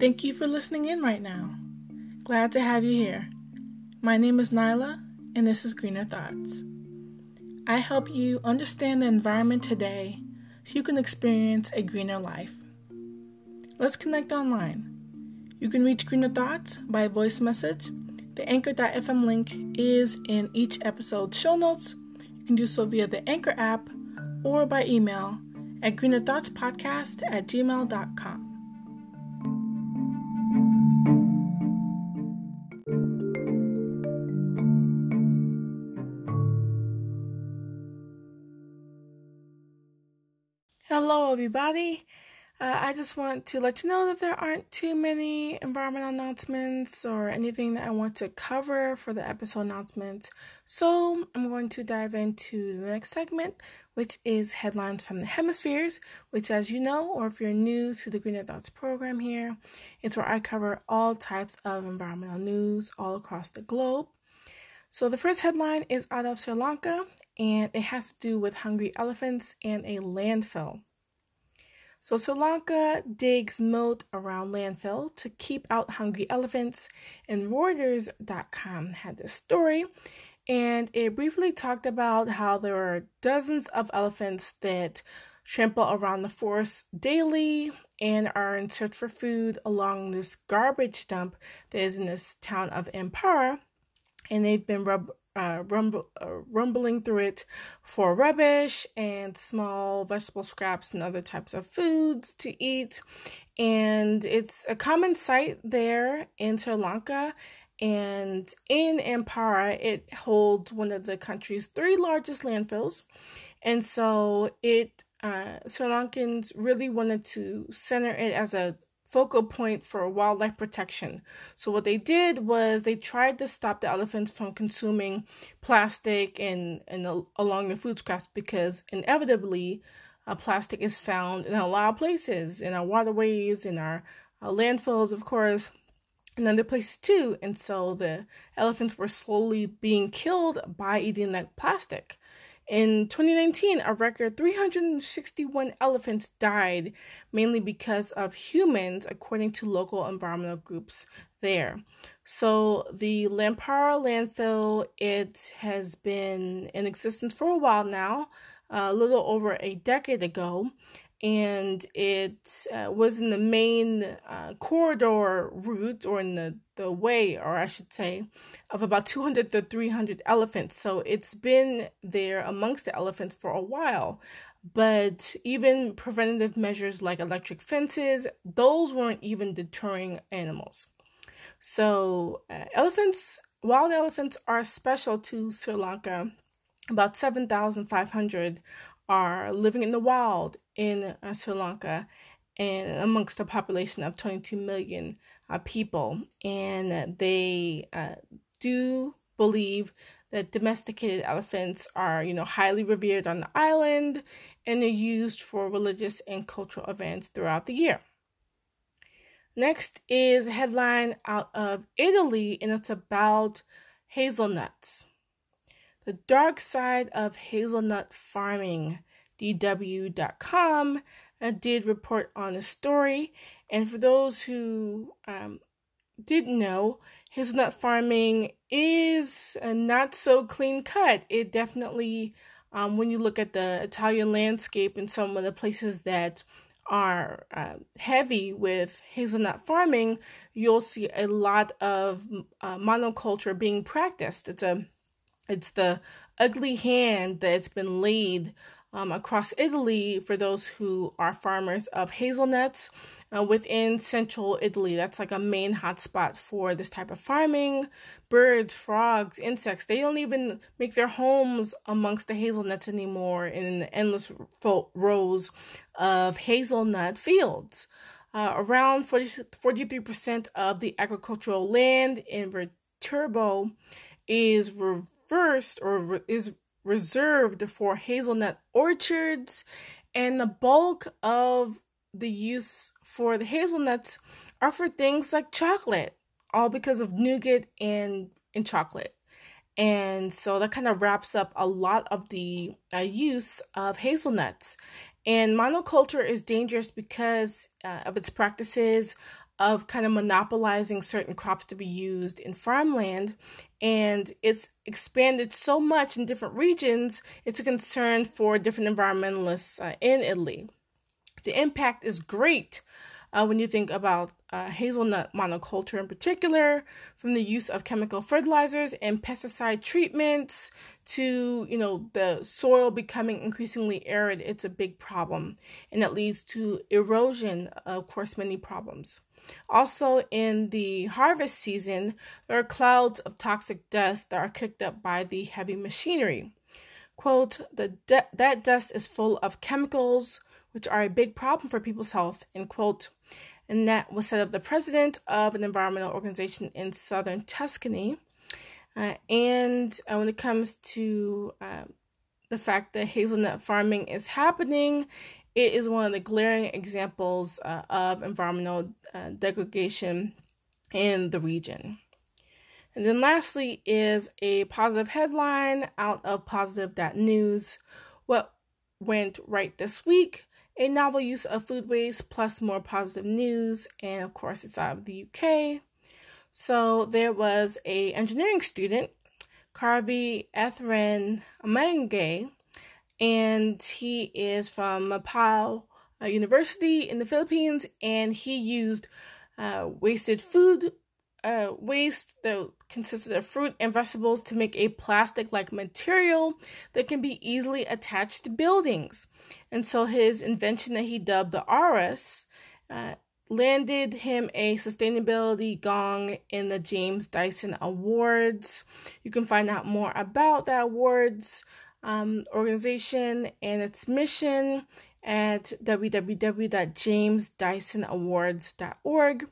Thank you for listening in right now. Glad to have you here. My name is Nyla, and this is Greener Thoughts. I help you understand the environment today so you can experience a greener life. Let's connect online. You can reach Greener Thoughts by voice message. The anchor.fm link is in each episode's show notes. You can do so via the Anchor app or by email at greenerthoughtspodcast at gmail.com. Hello, everybody. Uh, I just want to let you know that there aren't too many environmental announcements or anything that I want to cover for the episode announcement. So I'm going to dive into the next segment, which is headlines from the hemispheres, which, as you know, or if you're new to the Greener Thoughts program here, it's where I cover all types of environmental news all across the globe. So the first headline is out of Sri Lanka, and it has to do with hungry elephants and a landfill. So Sri Lanka digs moat around landfill to keep out hungry elephants, and Reuters.com had this story, and it briefly talked about how there are dozens of elephants that trample around the forest daily and are in search for food along this garbage dump that is in this town of Ampara, and they've been rub- uh, rumble, uh, rumbling through it for rubbish and small vegetable scraps and other types of foods to eat. And it's a common sight there in Sri Lanka. And in Ampara, it holds one of the country's three largest landfills. And so it uh, Sri Lankans really wanted to center it as a focal point for wildlife protection. So what they did was they tried to stop the elephants from consuming plastic and and along the food scraps because inevitably uh, plastic is found in a lot of places in our waterways in our uh, landfills of course and other places too and so the elephants were slowly being killed by eating that plastic in 2019, a record 361 elephants died, mainly because of humans, according to local environmental groups there. So the Ampara landfill, it has been in existence for a while now, a little over a decade ago, and it uh, was in the main uh, corridor route or in the, the way or i should say of about 200 to 300 elephants. So it's been there amongst the elephants for a while. But even preventative measures like electric fences those weren't even deterring animals. So uh, elephants wild elephants are special to sri lanka. About 7500 are living in the wild in uh, Sri Lanka and amongst a population of 22 million uh, people. And they uh, do believe that domesticated elephants are, you know, highly revered on the island and are used for religious and cultural events throughout the year. Next is a headline out of Italy, and it's about hazelnuts. The dark side of hazelnut farming. DW.com uh, did report on the story. And for those who um, didn't know, hazelnut farming is uh, not so clean cut. It definitely, um, when you look at the Italian landscape and some of the places that are uh, heavy with hazelnut farming, you'll see a lot of uh, monoculture being practiced. It's a it's the ugly hand that's been laid um, across Italy for those who are farmers of hazelnuts uh, within central Italy. That's like a main hotspot for this type of farming. Birds, frogs, insects, they don't even make their homes amongst the hazelnuts anymore in the endless rows of hazelnut fields. Uh, around 40, 43% of the agricultural land in Viterbo is reversed or re- is reserved for hazelnut orchards, and the bulk of the use for the hazelnuts are for things like chocolate, all because of nougat and, and chocolate. And so that kind of wraps up a lot of the uh, use of hazelnuts. And monoculture is dangerous because uh, of its practices of kind of monopolizing certain crops to be used in farmland. And it's expanded so much in different regions, it's a concern for different environmentalists uh, in Italy. The impact is great uh, when you think about uh, hazelnut monoculture in particular, from the use of chemical fertilizers and pesticide treatments to you know the soil becoming increasingly arid, it's a big problem, and that leads to erosion. Of course, many problems. Also, in the harvest season, there are clouds of toxic dust that are kicked up by the heavy machinery. Quote, the de- that dust is full of chemicals, which are a big problem for people's health, end quote. And that was said of the president of an environmental organization in southern Tuscany. Uh, and uh, when it comes to uh, the fact that hazelnut farming is happening, it is one of the glaring examples uh, of environmental uh, degradation in the region. And then lastly is a positive headline out of positive.news. What went right this week a novel use of food waste plus more positive news and of course it's out of the uk so there was a engineering student Carvey Ehren Maigue, and he is from Mapua uh, University in the Philippines, and he used uh, wasted food uh, waste that consisted of fruit and vegetables to make a plastic like material that can be easily attached to buildings. And so his invention that he dubbed the AuREUS uh, landed him a sustainability gong in the James Dyson Awards. You can find out more about the awards um, organization and its mission at www.jamesdysonawards.org.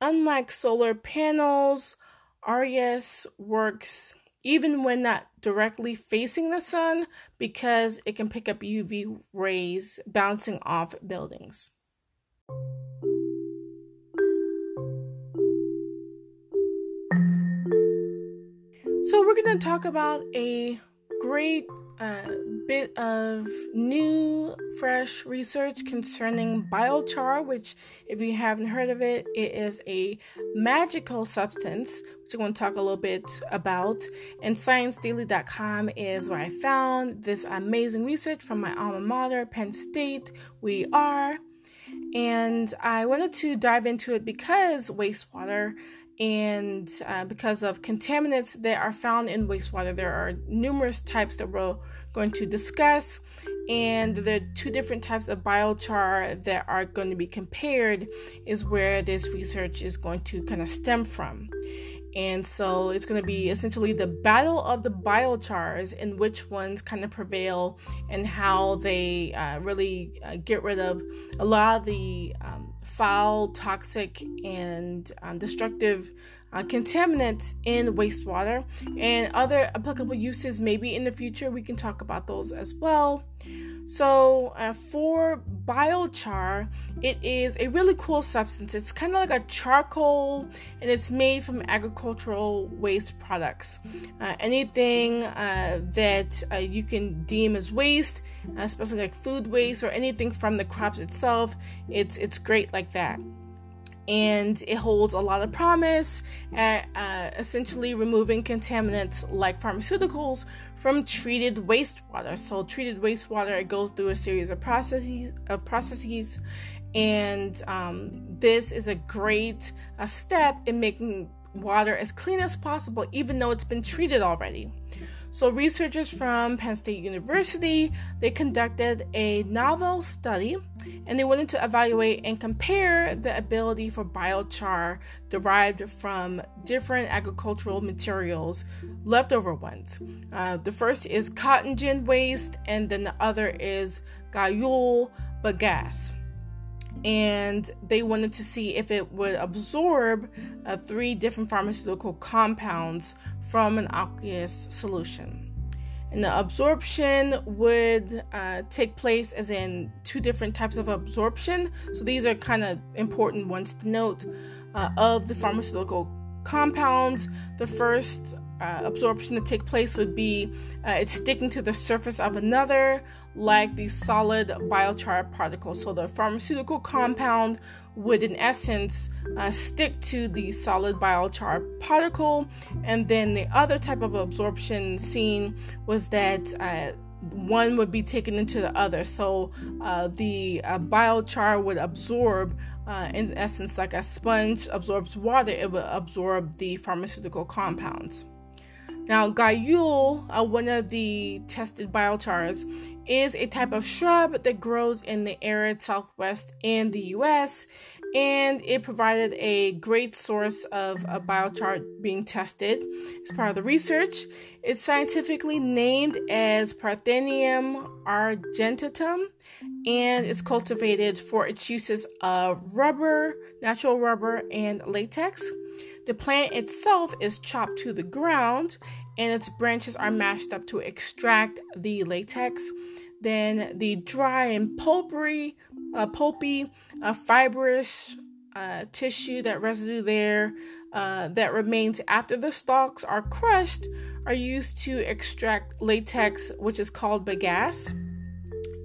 Unlike solar panels, AuREUS works even when not directly facing the sun because it can pick up UV rays bouncing off buildings. So, we're going to talk about a great uh, bit of new, fresh research concerning biochar, which, if you haven't heard of it, it is a magical substance, which I'm going to talk a little bit about. And ScienceDaily.com is where I found this amazing research from my alma mater, Penn State. We are. And I wanted to dive into it because wastewater and uh, because of contaminants that are found in wastewater. There are numerous types that we're going to discuss, and the two different types of biochar that are going to be compared is where this research is going to kind of stem from. And so it's going to be essentially the battle of the biochars and which ones kind of prevail and how they uh, really uh, get rid of a lot of the um, foul, toxic, and um, destructive uh, contaminants in wastewater and other applicable uses maybe in the future. We can talk about those as well. So, uh, for biochar, it is a really cool substance. It's kind of like a charcoal and it's made from agricultural waste products. Uh, anything uh, that uh, you can deem as waste, especially like food waste or anything from the crops itself, it's, it's great like that and it holds a lot of promise at uh, essentially removing contaminants like pharmaceuticals from treated wastewater. So, treated wastewater it goes through a series of processes of processes, and um, this is a great uh, step in making water as clean as possible, even though it's been treated already. So researchers from Penn State University, they conducted a novel study and they wanted to evaluate and compare the ability for biochar derived from different agricultural materials, leftover ones. Uh, the first is cotton gin waste and then the other is guayule bagasse and they wanted to see if it would absorb uh, three different pharmaceutical compounds from an aqueous solution. And the absorption would uh, take place as in two different types of absorption. So these are kind of important ones to note uh, of the pharmaceutical compounds. The first uh, absorption to take place would be uh, it's sticking to the surface of another, like the solid biochar particle. So the pharmaceutical compound would, in essence, uh, stick to the solid biochar particle, and then the other type of absorption seen was that uh, one would be taken into the other. So uh, the uh, biochar would absorb, uh, in essence, like a sponge absorbs water, it would absorb the pharmaceutical compounds. Now, Guayule, uh, one of the tested biochars, is a type of shrub that grows in the arid southwest in the US, and it provided a great source of a biochar being tested as part of the research. It's scientifically named as Parthenium argentatum and is cultivated for its uses of rubber, natural rubber, and latex. The plant itself is chopped to the ground and its branches are mashed up to extract the latex. Then the dry and pulpery, uh, pulpy, uh, fibrous uh, tissue, that residue there uh, that remains after the stalks are crushed, are used to extract latex, which is called bagasse.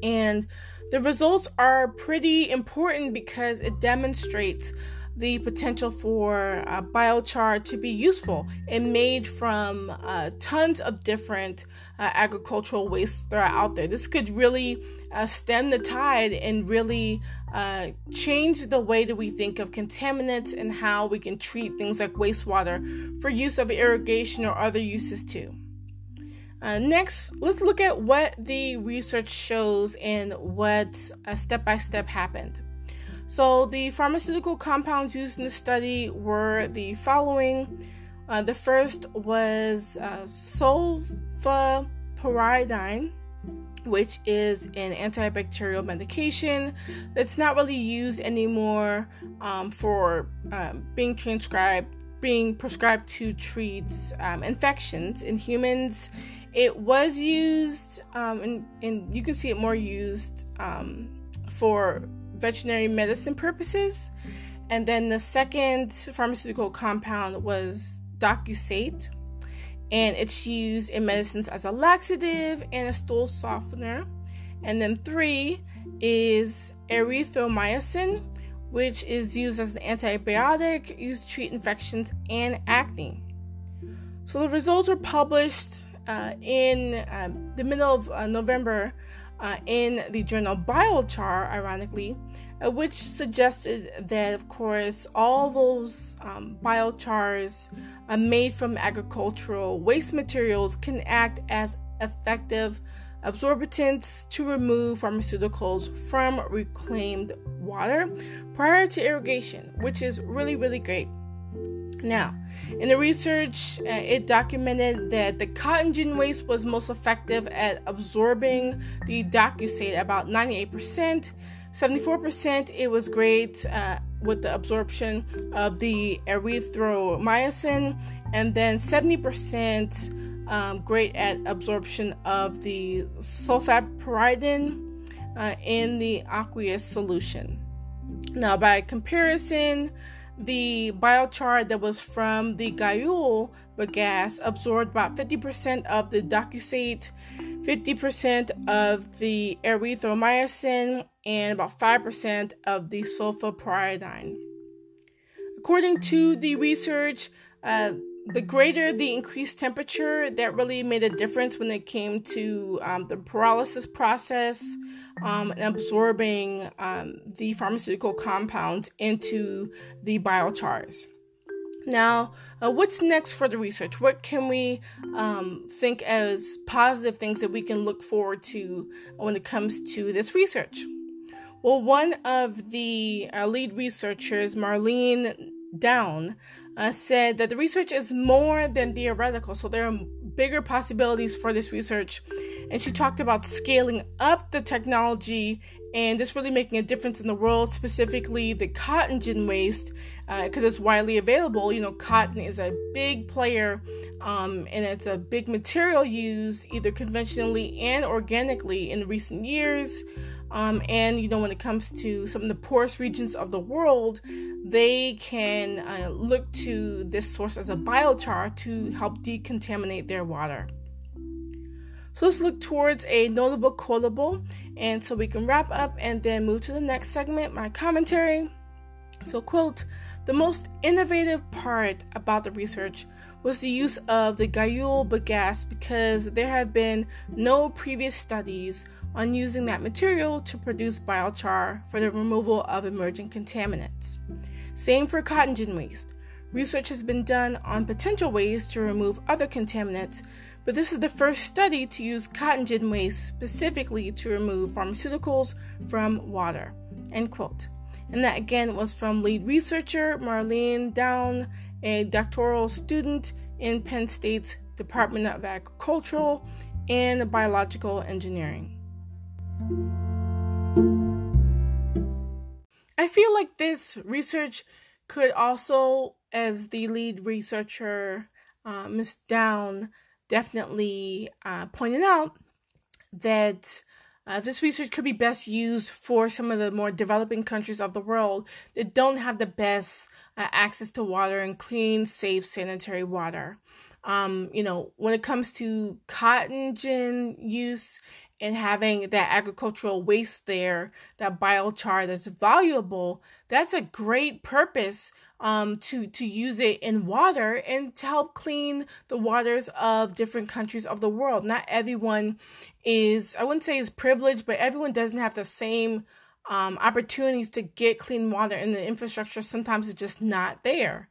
And the results are pretty important because it demonstrates the potential for biochar to be useful and made from uh, tons of different uh, agricultural wastes that are out there. This could really uh, stem the tide and really uh, change the way that we think of contaminants and how we can treat things like wastewater for use of irrigation or other uses too. Uh, next, let's look at what the research shows and what step by step happened. So, the pharmaceutical compounds used in the study were the following. Uh, the first was uh, sulfapyridine, which is an antibacterial medication that's not really used anymore um, for um, being transcribed, being prescribed to treat um, infections in humans. It was used, um, and, and you can see it more used um, for veterinary medicine purposes. And then the second pharmaceutical compound was docusate, and it's used in medicines as a laxative and a stool softener. And then three is erythromycin, which is used as an antibiotic used to treat infections and acne. So the results were published uh, in um, the middle of uh, November uh, in the journal Biochar, ironically, uh, which suggested that, of course, all those um, biochars uh, made from agricultural waste materials can act as effective absorbents to remove pharmaceuticals from reclaimed water prior to irrigation, which is really, really great. Now, in the research, uh, it documented that the cotton gin waste was most effective at absorbing the docusate, about 98%. 74% it was great uh, with the absorption of the erythromycin, and then 70% um, great at absorption of the sulfapyridine uh, in the aqueous solution. Now, by comparison, the biochar that was from the Guayule bagasse absorbed about 50% of the docusate, 50% of the erythromycin, and about 5% of the sulfapyridine. According to the research, uh, the greater the increased temperature, that really made a difference when it came to um, the pyrolysis process um, and absorbing um, the pharmaceutical compounds into the biochars. Now, uh, what's next for the research? What can we um, think as positive things that we can look forward to when it comes to this research? Well, one of the uh, lead researchers, Marlene Ndoun, uh, said that the research is more than theoretical, so there are bigger possibilities for this research. And she talked about scaling up the technology and this really making a difference in the world, specifically the cotton gin waste, because uh, it's widely available. You know, cotton is a big player um, and it's a big material used either conventionally and organically in recent years. Um, and you know, when it comes to some of the poorest regions of the world, they can uh, look to this source as a biochar to help decontaminate their water. So let's look towards a notable quotable, and so we can wrap up and then move to the next segment, my commentary. So, quote, the most innovative part about the research was the use of the Guayule bagasse because there have been no previous studies on using that material to produce biochar for the removal of emerging contaminants. Same for cotton gin waste. Research has been done on potential ways to remove other contaminants, but this is the first study to use cotton gin waste specifically to remove pharmaceuticals from water. End quote. And that again was from lead researcher Marlene Ndoun, a doctoral student in Penn State's Department of Agricultural and Biological Engineering. I feel like this research could also, as the lead researcher, uh, Miss Ndoun, definitely uh, pointed out, that uh, this research could be best used for some of the more developing countries of the world that don't have the best uh, access to water and clean, safe, sanitary water. Um, you know, when it comes to cotton gin use and having that agricultural waste there, that biochar that's valuable, that's a great purpose um, to to use it in water and to help clean the waters of different countries of the world. Not everyone is I wouldn't say is privileged, but everyone doesn't have the same um, opportunities to get clean water, and the infrastructure sometimes is just not there.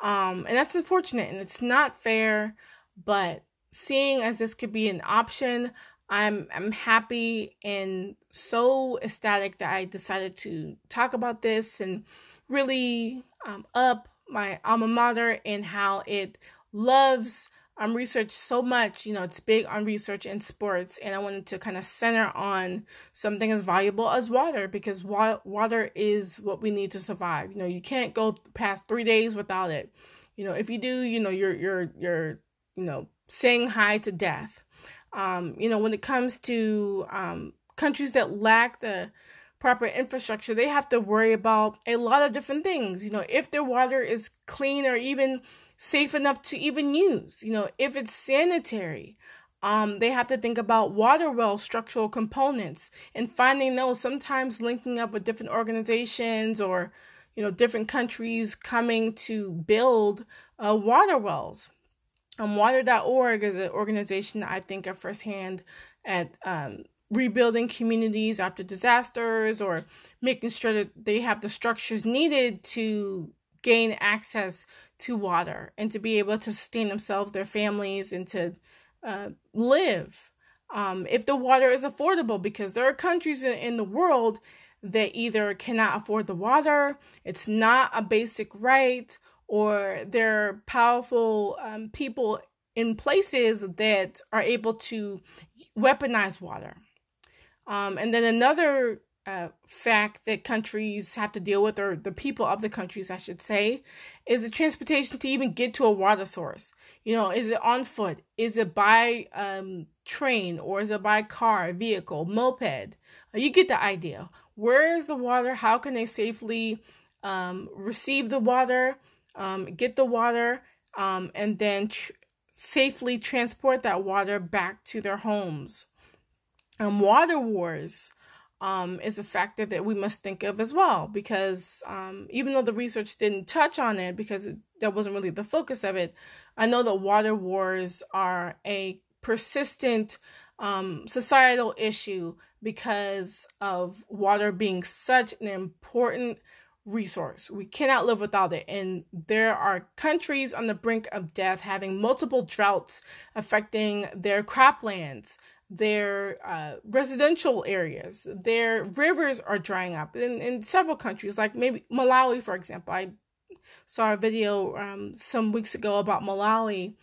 Um, and that's unfortunate, and it's not fair. But seeing as this could be an option, I'm I'm happy and so ecstatic that I decided to talk about this and really um, up my alma mater and how it loves um, research so much. You know, it's big on research and sports, and I wanted to kind of center on something as valuable as water because wa- water is what we need to survive. You know, you can't go past three days without it. You know, if you do, you know, you're you're you're you know saying hi to death. Um, you know, when it comes to um, countries that lack the proper infrastructure, they have to worry about a lot of different things. You know, if their water is clean or even safe enough to even use, you know, if it's sanitary. Um, they have to think about water well structural components and finding those sometimes linking up with different organizations or you know different countries coming to build uh, water wells um, water.org is an organization that i think of firsthand at um, rebuilding communities after disasters or making sure that they have the structures needed to gain access to water and to be able to sustain themselves, their families, and to uh, live. Um, if the water is affordable, because there are countries in, in the world that either cannot afford the water, it's not a basic right, or there are powerful um, people in places that are able to weaponize water. Um, and then another uh, fact that countries have to deal with, or the people of the countries, I should say, is the transportation to even get to a water source. You know, is it on foot? Is it by um, train? Or is it by car, vehicle, moped? Uh, you get the idea. Where is the water? How can they safely um, receive the water, um, get the water, um, and then tr- safely transport that water back to their homes? um, water wars um, is a factor that we must think of as well because um, even though the research didn't touch on it because it, that wasn't really the focus of it, I know that water wars are a persistent um, societal issue because of water being such an important resource. We cannot live without it. And there are countries on the brink of death having multiple droughts affecting their croplands, their uh, residential areas, their rivers are drying up in, in several countries, like maybe Malawi, for example. I saw a video um, some weeks ago about Malawi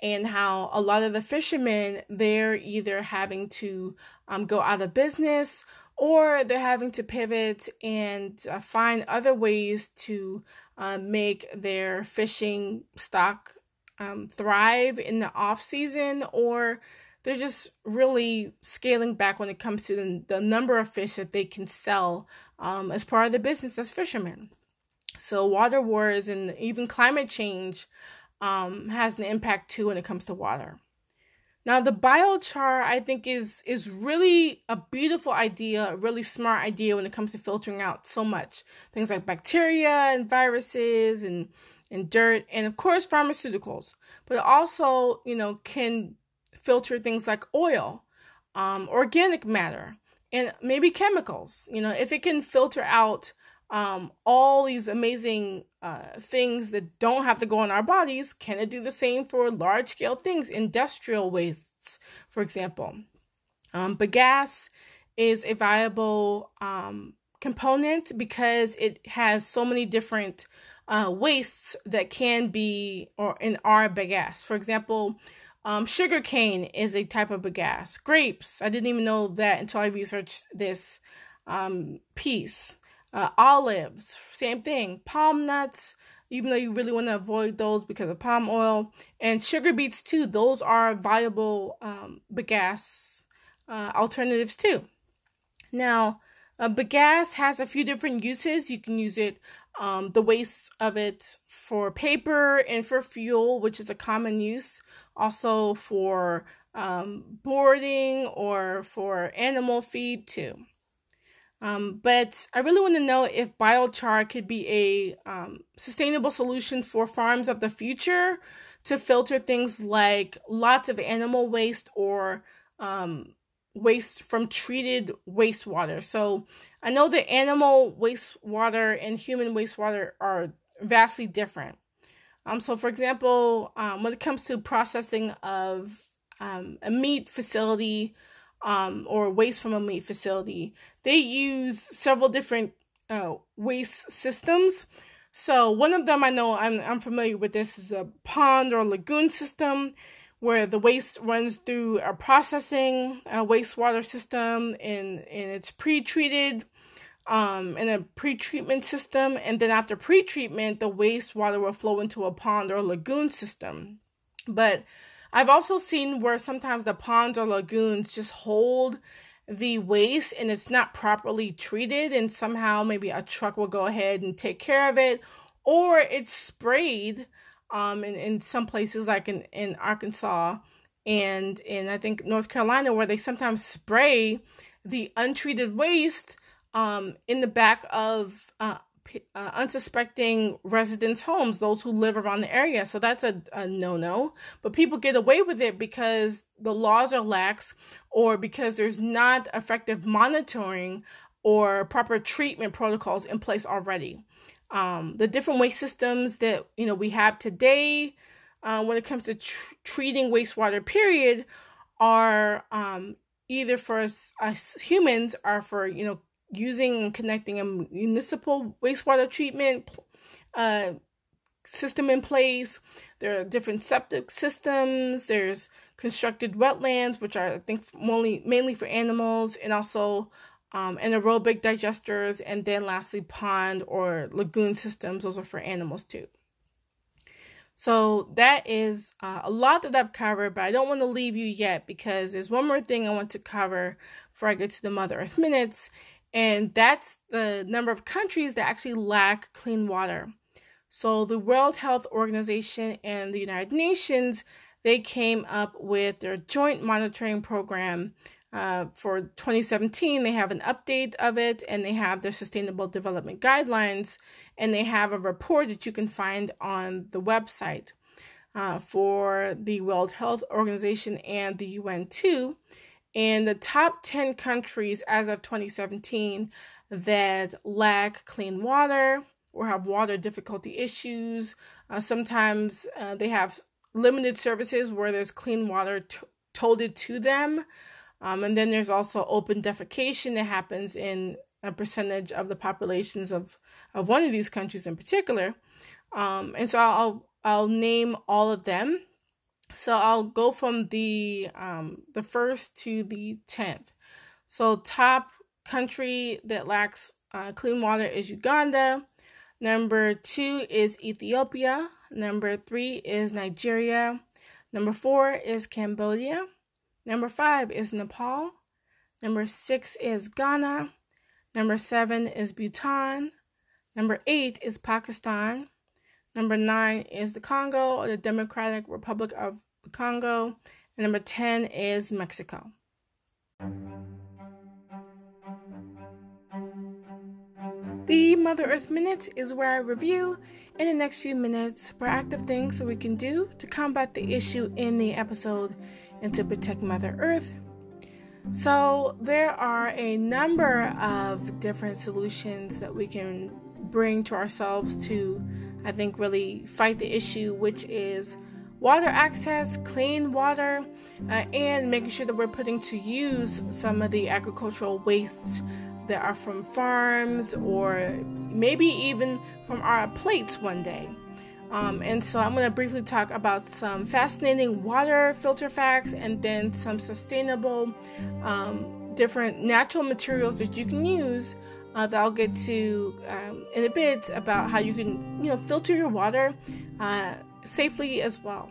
and how a lot of the fishermen they're either having to um, go out of business or they're having to pivot and uh, find other ways to uh, make their fishing stock um, thrive in the off season or they're just really scaling back when it comes to the, the number of fish that they can sell um, as part of the business as fishermen. So water wars and even climate change um, has an impact too when it comes to water. Now the biochar I think is is really a beautiful idea, a really smart idea when it comes to filtering out so much things like bacteria and viruses and and dirt and of course pharmaceuticals. But it also, you know, can filter things like oil, um, organic matter, and maybe chemicals. You know, if it can filter out um, all these amazing uh, things that don't have to go in our bodies, can it do the same for large scale things, industrial wastes, for example? Um, bagasse is a viable um, component because it has so many different uh, wastes that can be or in our bagasse. For example, um, sugar cane is a type of bagasse. Grapes, I didn't even know that until I researched this um, piece. Uh, olives, same thing. Palm nuts, even though you really want to avoid those because of palm oil. And sugar beets, too. Those are viable um, bagasse uh, alternatives, too. Now, uh, bagasse has a few different uses. You can use it, um, the waste of it for paper and for fuel, which is a common use. Also for um, boarding or for animal feed, too. Um, but I really want to know if biochar could be a um, sustainable solution for farms of the future to filter things like lots of animal waste or um, waste from treated wastewater. So I know that animal wastewater and human wastewater are vastly different. Um, so, for example, um, when it comes to processing of um, a meat facility, um, or waste from a meat facility. They use several different uh, waste systems. So one of them I know I'm, I'm familiar with this is a pond or lagoon system where the waste runs through a processing a wastewater system and, and it's pre-treated um, in a pre-treatment system and then after pre-treatment the wastewater will flow into a pond or lagoon system but I've also seen where sometimes the ponds or lagoons just hold the waste and it's not properly treated, and somehow maybe a truck will go ahead and take care of it, or it's sprayed um, in, in some places like in, in Arkansas and in I think North Carolina, where they sometimes spray the untreated waste um, in the back of uh, uh, unsuspecting residents' homes, those who live around the area. So that's a, a no no. But people get away with it because the laws are lax or because there's not effective monitoring or proper treatment protocols in place already. Um, the different waste systems that you know we have today uh, when it comes to tr- treating wastewater, period, are um, either for us, us humans or for you know using and connecting a municipal wastewater treatment uh, system in place. There are different septic systems. There's constructed wetlands, which are I think mainly mainly for animals, and also um, anaerobic digesters, and then lastly pond or lagoon systems. Those are for animals too. So that is uh, a lot that I've covered, but I don't want to leave you yet because there's one more thing I want to cover before I get to the Mother Earth minutes, and that's the number of countries that actually lack clean water. So the World Health Organization and the United Nations they came up with their joint monitoring program uh, for 2017. They have an update of it, and they have their sustainable development guidelines, and they have a report that you can find on the website uh, for the World Health Organization and the UN too in the top 10 countries as of 2017 that lack clean water or have water difficulty issues. Uh, sometimes uh, they have limited services where there's clean water t- toted to them. Um, and then there's also open defecation that happens in a percentage of the populations of, of one of these countries in particular. Um, and so I'll, I'll name all of them so I'll go from the um, the first to the tenth. So top country that lacks uh, clean water is Uganda. Number two is Ethiopia. Number three is Nigeria. Number four is Cambodia. Number five is Nepal. Number six is Ghana. Number seven is Bhutan. Number eight is Pakistan. Number nine is the Congo or the Democratic Republic of the Congo. And number 10 is Mexico. The Mother Earth Minute is where I review in the next few minutes proactive things that we can do to combat the issue in the episode and to protect Mother Earth. So, there are a number of different solutions that we can bring to ourselves to, I think, really fight the issue, which is water access, clean water, uh, and making sure that we're putting to use some of the agricultural wastes that are from farms or maybe even from our plates one day. Um, and so I'm going to briefly talk about some fascinating water filter facts and then some sustainable, um, different natural materials that you can use. Uh, that I'll get to um, in a bit about how you can, you know, filter your water uh, safely as well.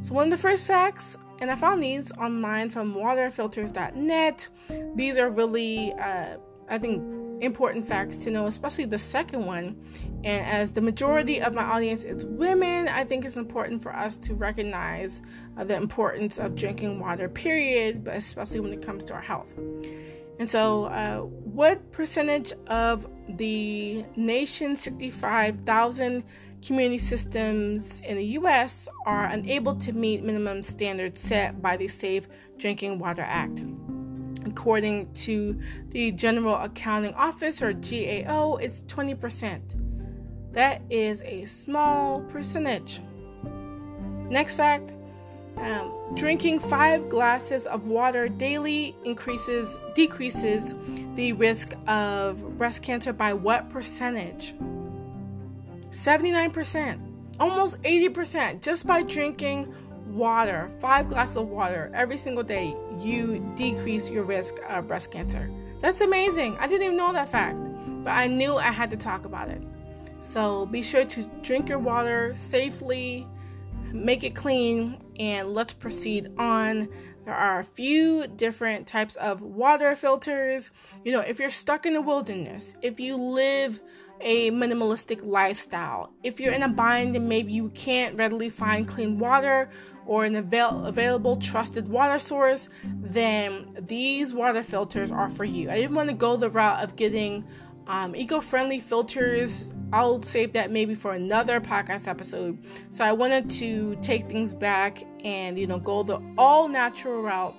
So one of the first facts, and I found these online from waterfilters.net. These are really uh, I think, important facts to know, especially the second one. And as the majority of my audience is women, I think it's important for us to recognize uh, the importance of drinking water, period, but especially when it comes to our health. And so, uh, what percentage of the nation's 65,000 community systems in the US are unable to meet minimum standards set by the Safe Drinking Water Act? According to the General Accounting Office or GAO, it's 20%. That is a small percentage. Next fact um, drinking five glasses of water daily increases decreases the risk of breast cancer by what percentage 79% almost 80% just by drinking water, five glasses of water every single day, you decrease your risk of breast cancer. That's amazing. I didn't even know that fact, but I knew I had to talk about it. So be sure to drink your water safely, make it clean, and let's proceed on. There are a few different types of water filters. You know, if you're stuck in the wilderness, if you live a minimalistic lifestyle, if you're in a bind and maybe you can't readily find clean water or an avail- available trusted water source, then these water filters are for you. I didn't want to go the route of getting um, eco-friendly filters. I'll save that maybe for another podcast episode. So I wanted to take things back and you know go the all natural route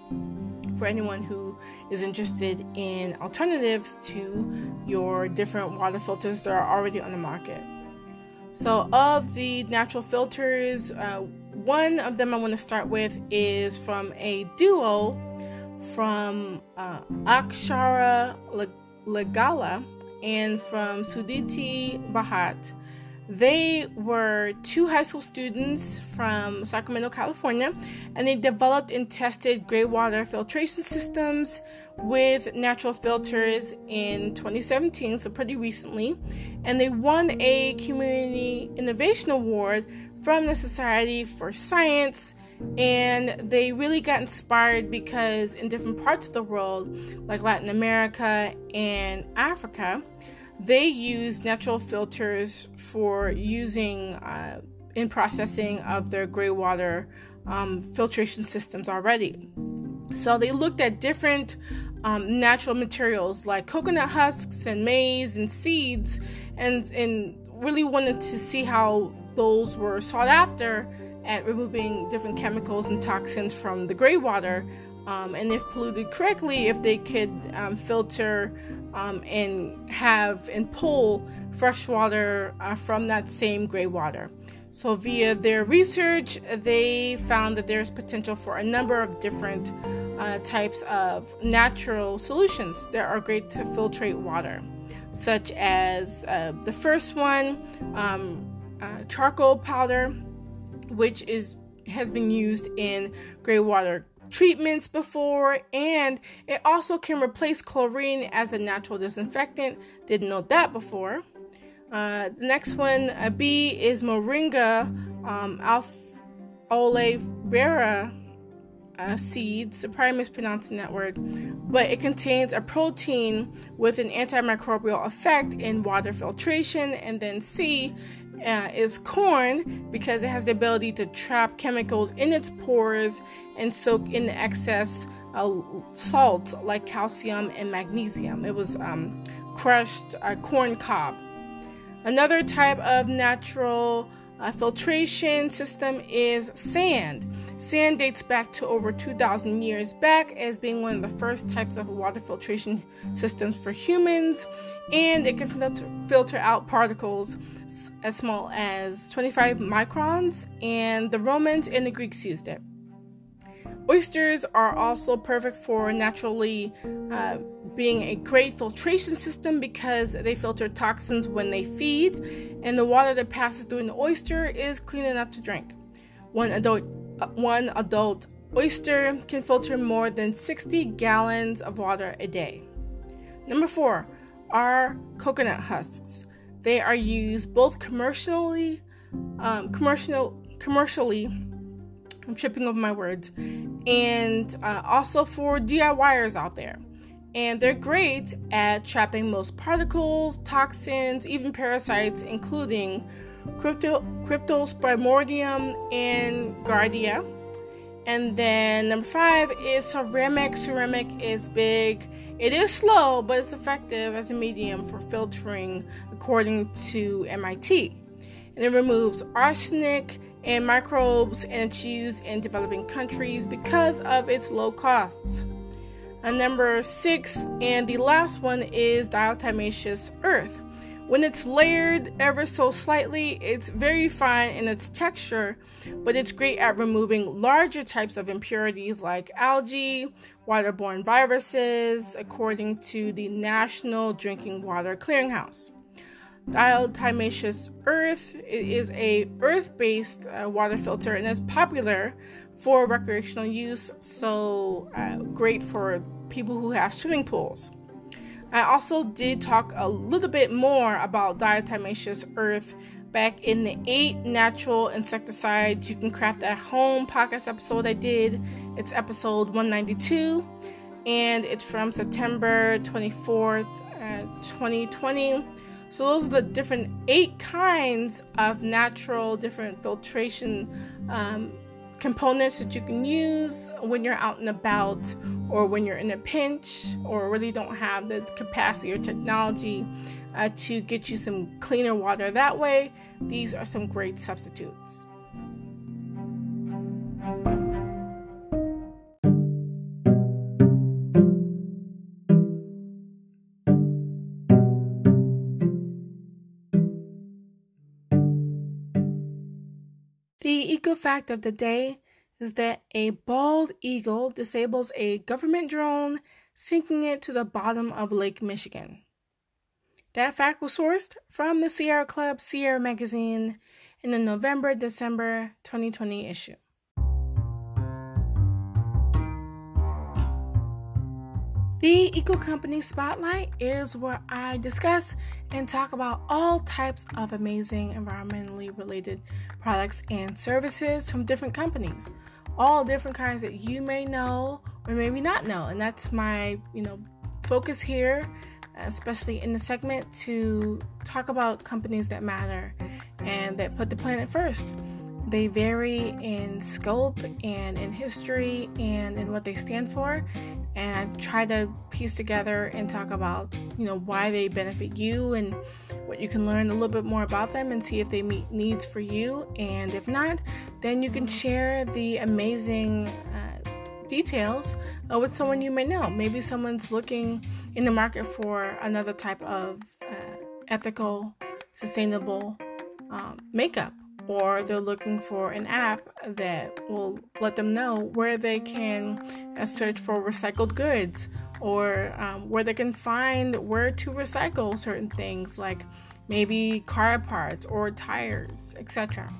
for anyone who is interested in alternatives to your different water filters that are already on the market. So, of the natural filters, uh, one of them I want to start with is from a duo from uh, Akshara Legala and from Sudhiti Bhatt. They were two high school students from Sacramento, California, and they developed and tested gray water filtration systems with natural filters in 2017, so pretty recently. And they won a Community Innovation Award from the Society for Science. And they really got inspired because in different parts of the world, like Latin America and Africa, they use natural filters for using uh, in processing of their gray water um, filtration systems already. So they looked at different um, natural materials like coconut husks and maize and seeds, and and really wanted to see how those were sought after at removing different chemicals and toxins from the gray water. Um, and if polluted correctly, if they could um, filter um, and have and pull fresh water uh, from that same gray water. So, via their research, they found that there's potential for a number of different uh, types of natural solutions that are great to filtrate water, such as uh, the first one, um, uh, charcoal powder, which is has been used in gray water treatments before, and it also can replace chlorine as a natural disinfectant. Didn't know that before. Uh, the next one, a B, is Moringa um, alf- oleifera uh, seeds. Probably mispronouncing that word, but it contains a protein with an antimicrobial effect in water filtration. And then C uh, is corn because it has the ability to trap chemicals in its pores and soak in the excess uh, salts like calcium and magnesium. It was um, crushed uh, corn cob. Another type of natural uh, filtration system is sand. Sand dates back to over 2,000 years back as being one of the first types of water filtration systems for humans, and it can filter, out particles as small as 25 microns, and the Romans and the Greeks used it. Oysters are also perfect for naturally uh, being a great filtration system because they filter toxins when they feed, and the water that passes through an oyster is clean enough to drink. One adult, one adult oyster can filter more than 60 gallons of water a day. Number four are coconut husks. They are used both commercially, um, commercial, commercially. I'm tripping over my words, and uh, also for DIYers out there. And they're great at trapping most particles, toxins, even parasites, including crypto, cryptosporidium and giardia. And then number five is ceramic. Ceramic is big. It is slow, but it's effective as a medium for filtering, according to MIT. And it removes arsenic and microbes, and it's used in developing countries because of its low costs. And number six, and the last one is diatomaceous earth. When it's layered ever so slightly, it's very fine in its texture, but it's great at removing larger types of impurities like algae, waterborne viruses, according to the National Drinking Water Clearinghouse. Diatomaceous earth is a earth-based uh, water filter and it's popular for recreational use, so uh, great for people who have swimming pools. I also did talk a little bit more about diatomaceous earth back in the eight natural insecticides you can craft at home podcast episode I did. It's episode 192, and it's from September 24th, uh, 2020. So those are the different eight kinds of natural different filtration um, components that you can use when you're out and about or when you're in a pinch or really don't have the capacity or technology uh, to get you some cleaner water that way. These are some great substitutes. Fact of the day is that a bald eagle disables a government drone, sinking it to the bottom of Lake Michigan. That fact was sourced from the Sierra Club Sierra magazine in the November December 2020 issue. The Eco Company Spotlight is where I discuss and talk about all types of amazing environmentally related products and services from different companies. All different kinds that you may know or maybe not know. And that's my, you know, focus here, especially in the segment to talk about companies that matter and that put the planet first. They vary in scope and in history and in what they stand for. And I try to piece together and talk about, you know, why they benefit you and what you can learn a little bit more about them and see if they meet needs for you. And if not, then you can share the amazing uh, details uh, with someone you may know. Maybe someone's looking in the market for another type of uh, ethical, sustainable um, makeup or they're looking for an app that will let them know where they can uh, search for recycled goods or um, where they can find where to recycle certain things like maybe car parts or tires, etc.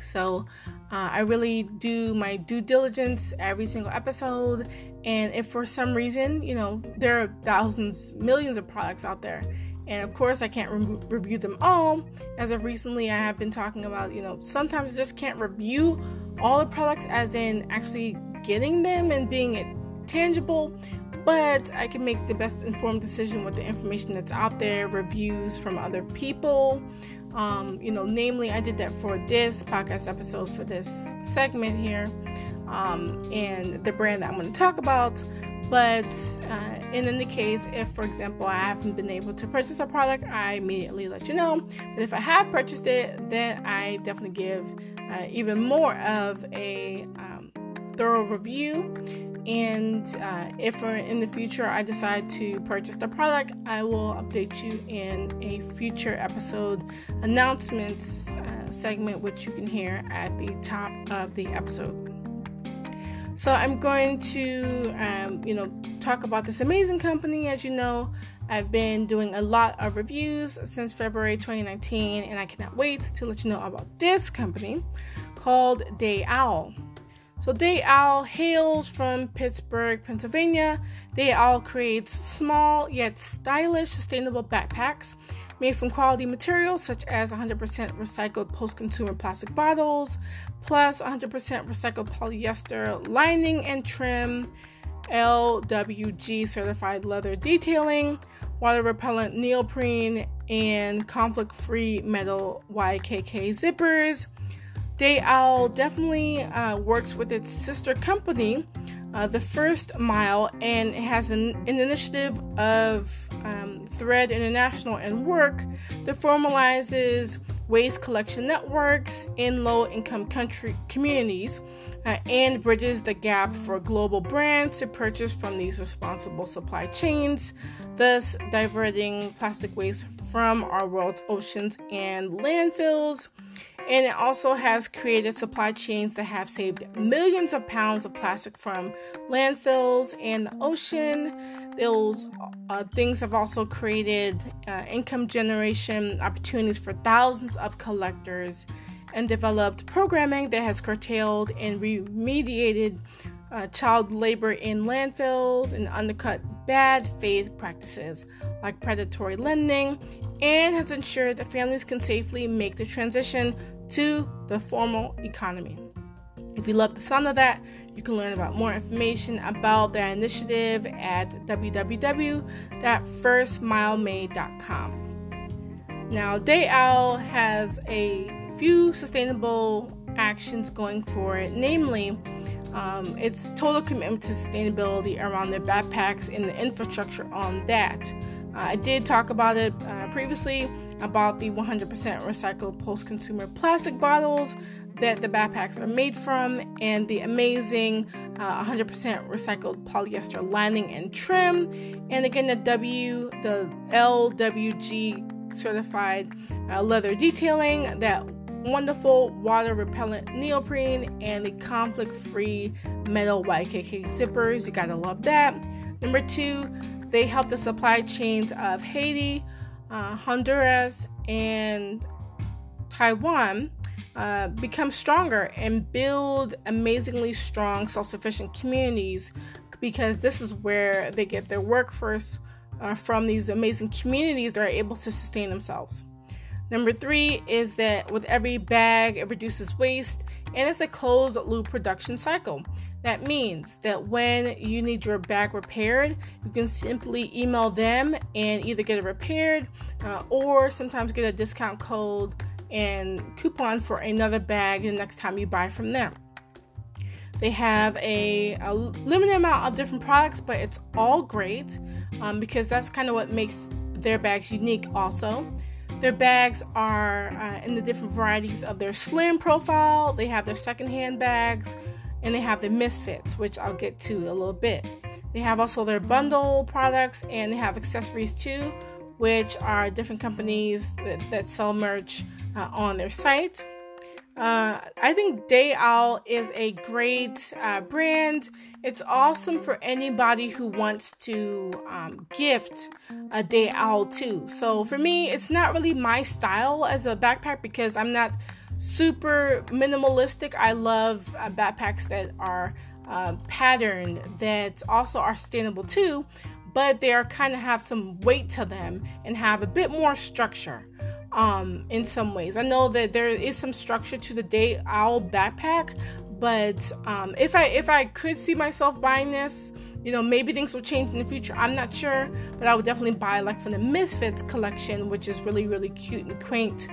So uh, I really do my due diligence every single episode. And if for some reason, you know, there are thousands, millions of products out there, and of course, I can't re- review them all. As of recently, I have been talking about, you know, sometimes I just can't review all the products, as in actually getting them and being tangible, but I can make the best informed decision with the information that's out there, reviews from other people. Um, you know, namely, I did that for this podcast episode for this segment here, um, and the brand that I'm going to talk about. But uh, in any case, if for example I haven't been able to purchase a product, I immediately let you know. But if I have purchased it, then I definitely give uh, even more of a um, thorough review. And uh, if in the future I decide to purchase the product, I will update you in a future episode announcements uh, segment, which you can hear at the top of the episode. So I'm going to, um, you know, talk about this amazing company. As you know, I've been doing a lot of reviews since February 2019, and I cannot wait to let you know about this company called Day Owl. So Day Owl hails from Pittsburgh, Pennsylvania. Day Owl creates small yet stylish, sustainable backpacks made from quality materials such as 100% recycled post consumer plastic bottles, plus 100% recycled polyester lining and trim, LWG certified leather detailing, water repellent neoprene, and conflict free metal YKK zippers. Day Owl definitely uh, works with its sister company, uh, the First Mile, and has an, an initiative of um, Thread International and Work that formalizes waste collection networks in low income country communities uh, and bridges the gap for global brands to purchase from these responsible supply chains, thus diverting plastic waste from our world's oceans and landfills. And it also has created supply chains that have saved millions of pounds of plastic from landfills and the ocean. Those uh, things have also created uh, income generation opportunities for thousands of collectors and developed programming that has curtailed and remediated uh, child labor in landfills and undercut bad faith practices like predatory lending and has ensured that families can safely make the transition to the formal economy. If you love the sound of that, you can learn about more information about their initiative at www.firstmilemade.com. Now, Day Owl has a few sustainable actions going for it, namely, um, its total commitment to sustainability around their backpacks and the infrastructure on that. I did talk about it uh, previously about the 100% recycled post consumer plastic bottles that the backpacks are made from and the amazing uh, 100% recycled polyester lining and trim. And again the W the LWG certified uh, leather detailing that wonderful water repellent neoprene and the conflict free metal YKK zippers. You gotta love that. Number two they help the supply chains of Haiti uh, Honduras, and Taiwan uh, become stronger and build amazingly strong self sufficient communities because this is where they get their workforce uh, from these amazing communities that are able to sustain themselves. Number three is that with every bag, it reduces waste and it's a closed loop production cycle. That means that when you need your bag repaired, you can simply email them and either get it repaired uh, or sometimes get a discount code and coupon for another bag the next time you buy from them. They have a, a limited amount of different products, but it's all great um, because that's kind of what makes their bags unique, also. Their bags are uh, in the different varieties of their slim profile. They have their secondhand bags, and they have the misfits, which I'll get to a little bit. They have also their bundle products, and they have accessories too, which are different companies that, that sell merch uh, on their site. Uh, I think Day Owl is a great uh, brand. It's awesome for anybody who wants to um, gift a Day Owl too. So for me, it's not really my style as a backpack because I'm not super minimalistic. I love uh, backpacks that are uh, patterned that also are sustainable too, but they are kind of have some weight to them and have a bit more structure um, in some ways. I know that there is some structure to the Day Owl backpack, but um, if I if I could see myself buying this, you know, maybe things will change in the future. I'm not sure, but I would definitely buy like from the Misfits collection, which is really really cute and quaint.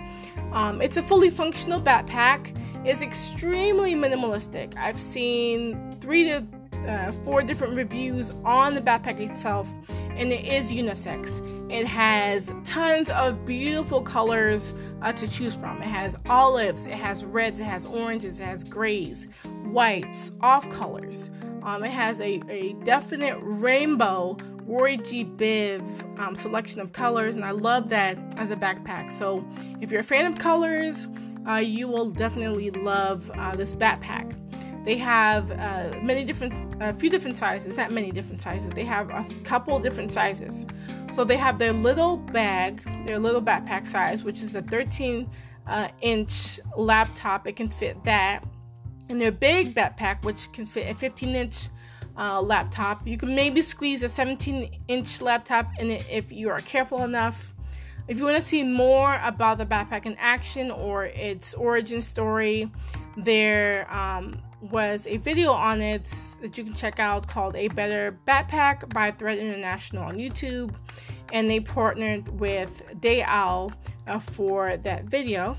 Um, it's a fully functional backpack. It's extremely minimalistic. I've seen three to uh, four different reviews on the backpack itself, and it is unisex. It has tons of beautiful colors uh, to choose from. It has olives, it has reds, it has oranges, it has grays, whites, off colors. Um, it has a, a definite rainbow Roy G. Biv um, selection of colors, and I love that as a backpack. So, if you're a fan of colors, uh, you will definitely love uh, this backpack. They have uh, many different, a few different sizes, not many different sizes. They have a couple different sizes. So they have their little bag, their little backpack size, which is a 13 uh, inch laptop. It can fit that. And their big backpack, which can fit a 15 inch uh, laptop. You can maybe squeeze a 17 inch laptop in it if you are careful enough. If you want to see more about the backpack in action or its origin story, there um, was a video on it that you can check out called A Better Backpack by Thread International on YouTube. And they partnered with Day Owl uh, for that video.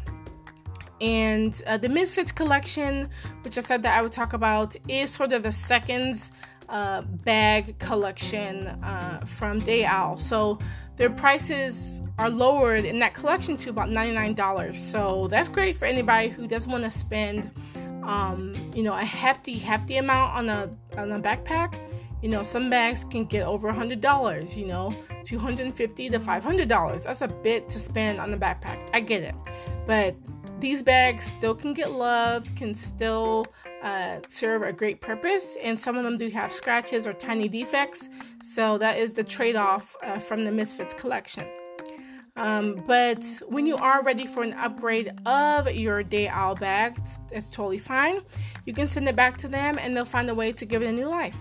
And uh, the Misfits collection, which I said that I would talk about, is sort of the second uh, bag collection uh, from Day Owl. So their prices are lowered in that collection to about $99. So that's great for anybody who doesn't want to spend um, you know, a hefty, hefty amount on a on a backpack. You know, some bags can get over a hundred dollars. You know, two hundred and fifty to five hundred dollars. That's a bit to spend on the backpack. I get it, but these bags still can get loved, can still uh, serve a great purpose, and some of them do have scratches or tiny defects. So that is the trade-off uh, from the Misfits collection. Um, but when you are ready for an upgrade of your day owl bag, it's, it's, totally fine. You can send it back to them and they'll find a way to give it a new life.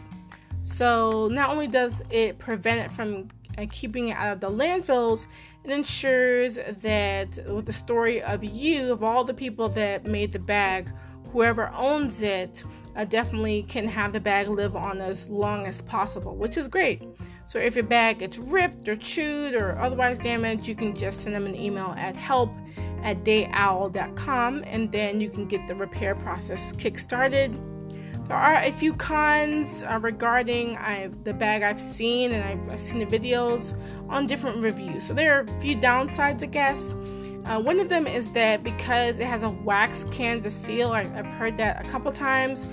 So, not only does it prevent it from uh, keeping it out of the landfills, it ensures that with the story of you, of all the people that made the bag, whoever owns it, uh, definitely can have the bag live on as long as possible, which is great. So if your bag gets ripped or chewed or otherwise damaged, you can just send them an email at help at dayowl.com and then you can get the repair process kick-started. There are a few cons uh, regarding I, the bag I've seen, and I've, I've, seen the videos on different reviews. So there are a few downsides, I guess. Uh, one of them is that because it has a wax canvas feel, I, have heard that a couple times,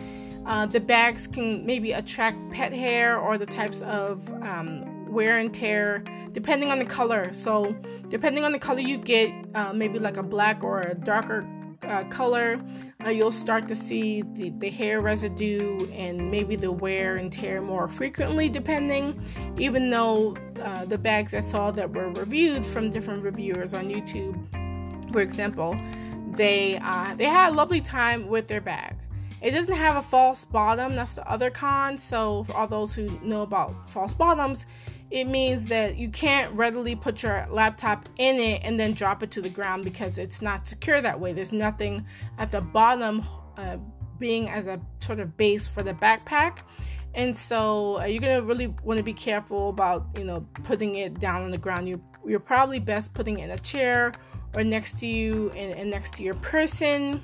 uh, the bags can maybe attract pet hair or the types of um, wear and tear depending on the color. So, depending on the color you get, uh, maybe like a black or a darker uh, color, uh, you'll start to see the, the hair residue and maybe the wear and tear more frequently, depending. Even though uh, the bags I saw that were reviewed from different reviewers on YouTube, for example, they uh, they had a lovely time with their bag. It doesn't have a false bottom. That's the other con. So, for all those who know about false bottoms, it means that you can't readily put your laptop in it and then drop it to the ground because it's not secure that way. There's nothing at the bottom uh, being as a sort of base for the backpack. And so uh, you're gonna really want to be careful about you know putting it down on the ground. You you're probably best putting it in a chair or next to you and, and next to your person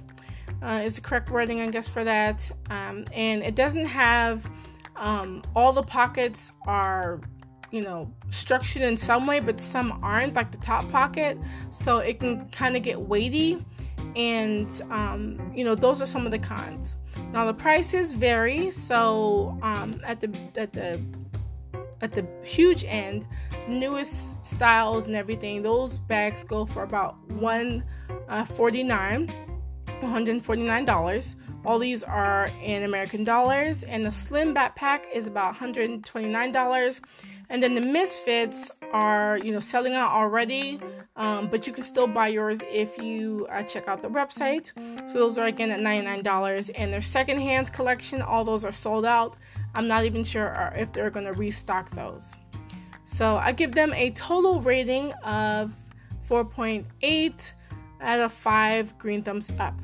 uh, is the correct wording, I guess, for that. Um, and it doesn't have um, all the pockets are, you know, structured in some way, but some aren't, like the top pocket. So it can kind of get weighty. And, um, you know, those are some of the cons. Now the prices vary. So um, at the at the at the huge end, newest styles and everything, those bags go for about one uh, forty nine $149. All these are in American dollars, and the slim backpack is about $129. And then the misfits are, you know, selling out already, um, but you can still buy yours if you uh, check out the website. So those are again at $99. And their Second secondhand collection, all those are sold out. I'm not even sure uh, if they're going to restock those. So I give them a total rating of 4.8 out of 5 green thumbs up.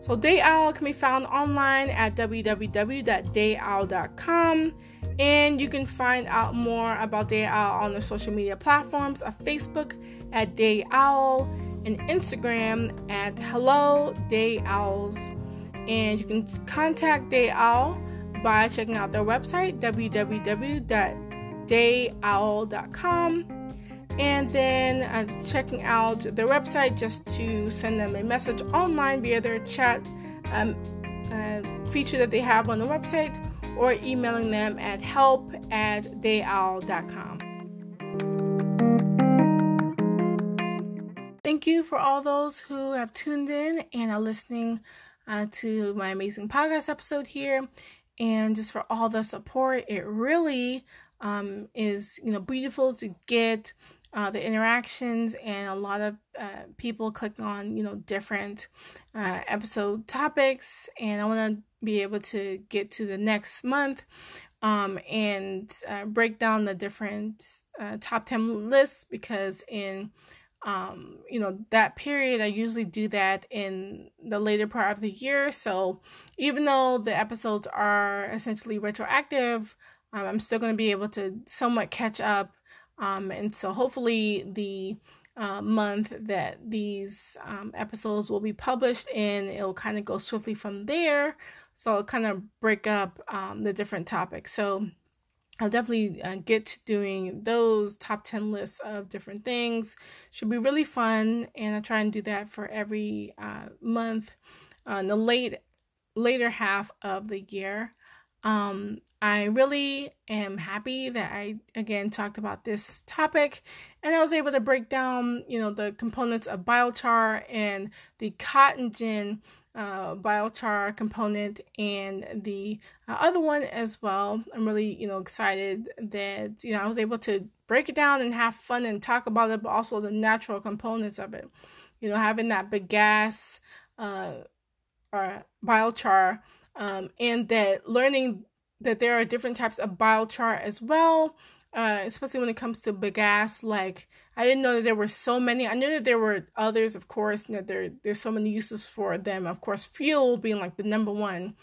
So, Day Owl can be found online at www.dayowl.com. And you can find out more about Day Owl on the social media platforms of Facebook at Day Owl and Instagram at Hello Day Owls. And you can contact Day Owl by checking out their website www.dayowl.com and then uh, checking out their website just to send them a message online via their chat um, uh, feature that they have on the website or emailing them at help at dayowl.com. Thank you for all those who have tuned in and are listening uh, to my amazing podcast episode here, and just for all the support. It really um, is, you know, beautiful to get uh, the interactions and a lot of uh, people click on you know different uh, episode topics. And i want to be able to get to the next month um, and uh, break down the different uh, top 10 lists because in um, you know that period i usually do that in the later part of the year. So even though the episodes are essentially retroactive um, i'm still going to be able to somewhat catch up um, and so hopefully the uh, month that these um, episodes will be published in, it'll kind of go swiftly from there. So I'll kind of break up um, the different topics. So I'll definitely uh, get to doing those top 10 lists of different things. Should be really fun. And I try and do that for every uh, month uh, in the late later half of the year. Um, I really am happy that I again talked about this topic and I was able to break down, you know, the components of biochar and the cotton gin uh, biochar component and the uh, other one as well. I'm really, you know, excited that, you know, I was able to break it down and have fun and talk about it, but also the natural components of it. You know, having that bagasse uh, or biochar um, and that learning that there are different types of biochar as well, uh, especially when it comes to bagasse. Like I didn't know that there were so many. I knew that there were others, of course, and that there there's so many uses for them. Of course, fuel being like the number one.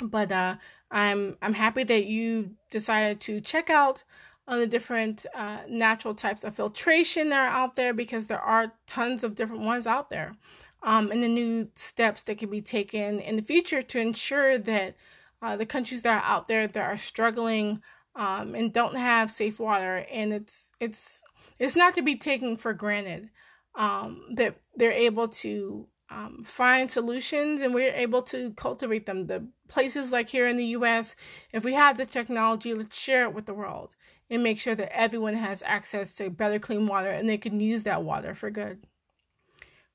But uh, I'm I'm happy that you decided to check out on the different uh, natural types of filtration that are out there because there are tons of different ones out there. Um, and the new steps that can be taken in the future to ensure that uh, the countries that are out there that are struggling um, and don't have safe water, and it's it's it's not to be taken for granted um, that they're able to um, find solutions and we're able to cultivate them. The places like here in the U.S., if we have the technology, let's share it with the world and make sure that everyone has access to better clean water and they can use that water for good.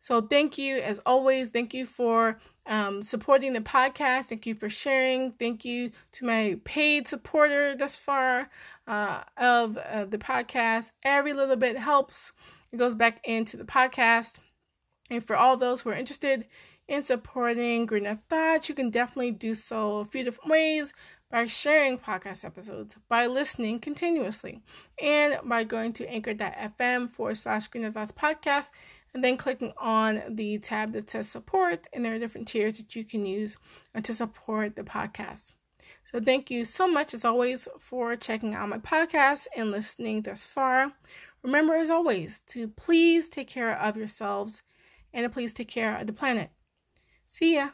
So thank you as always. Thank you for um, supporting the podcast. Thank you for sharing. Thank you to my paid supporter thus far uh, of uh, the podcast. Every little bit helps. It goes back into the podcast. And for all those who are interested in supporting Green of Thought, you can definitely do so a few different ways by sharing podcast episodes, by listening continuously, and by going to anchor.fm forward slash Green of Thoughts podcast and then clicking on the tab that says support. And there are different tiers that you can use uh, to support the podcast. So thank you so much, as always, for checking out my podcast and listening thus far. Remember, as always, to please take care of yourselves and to please take care of the planet. See ya.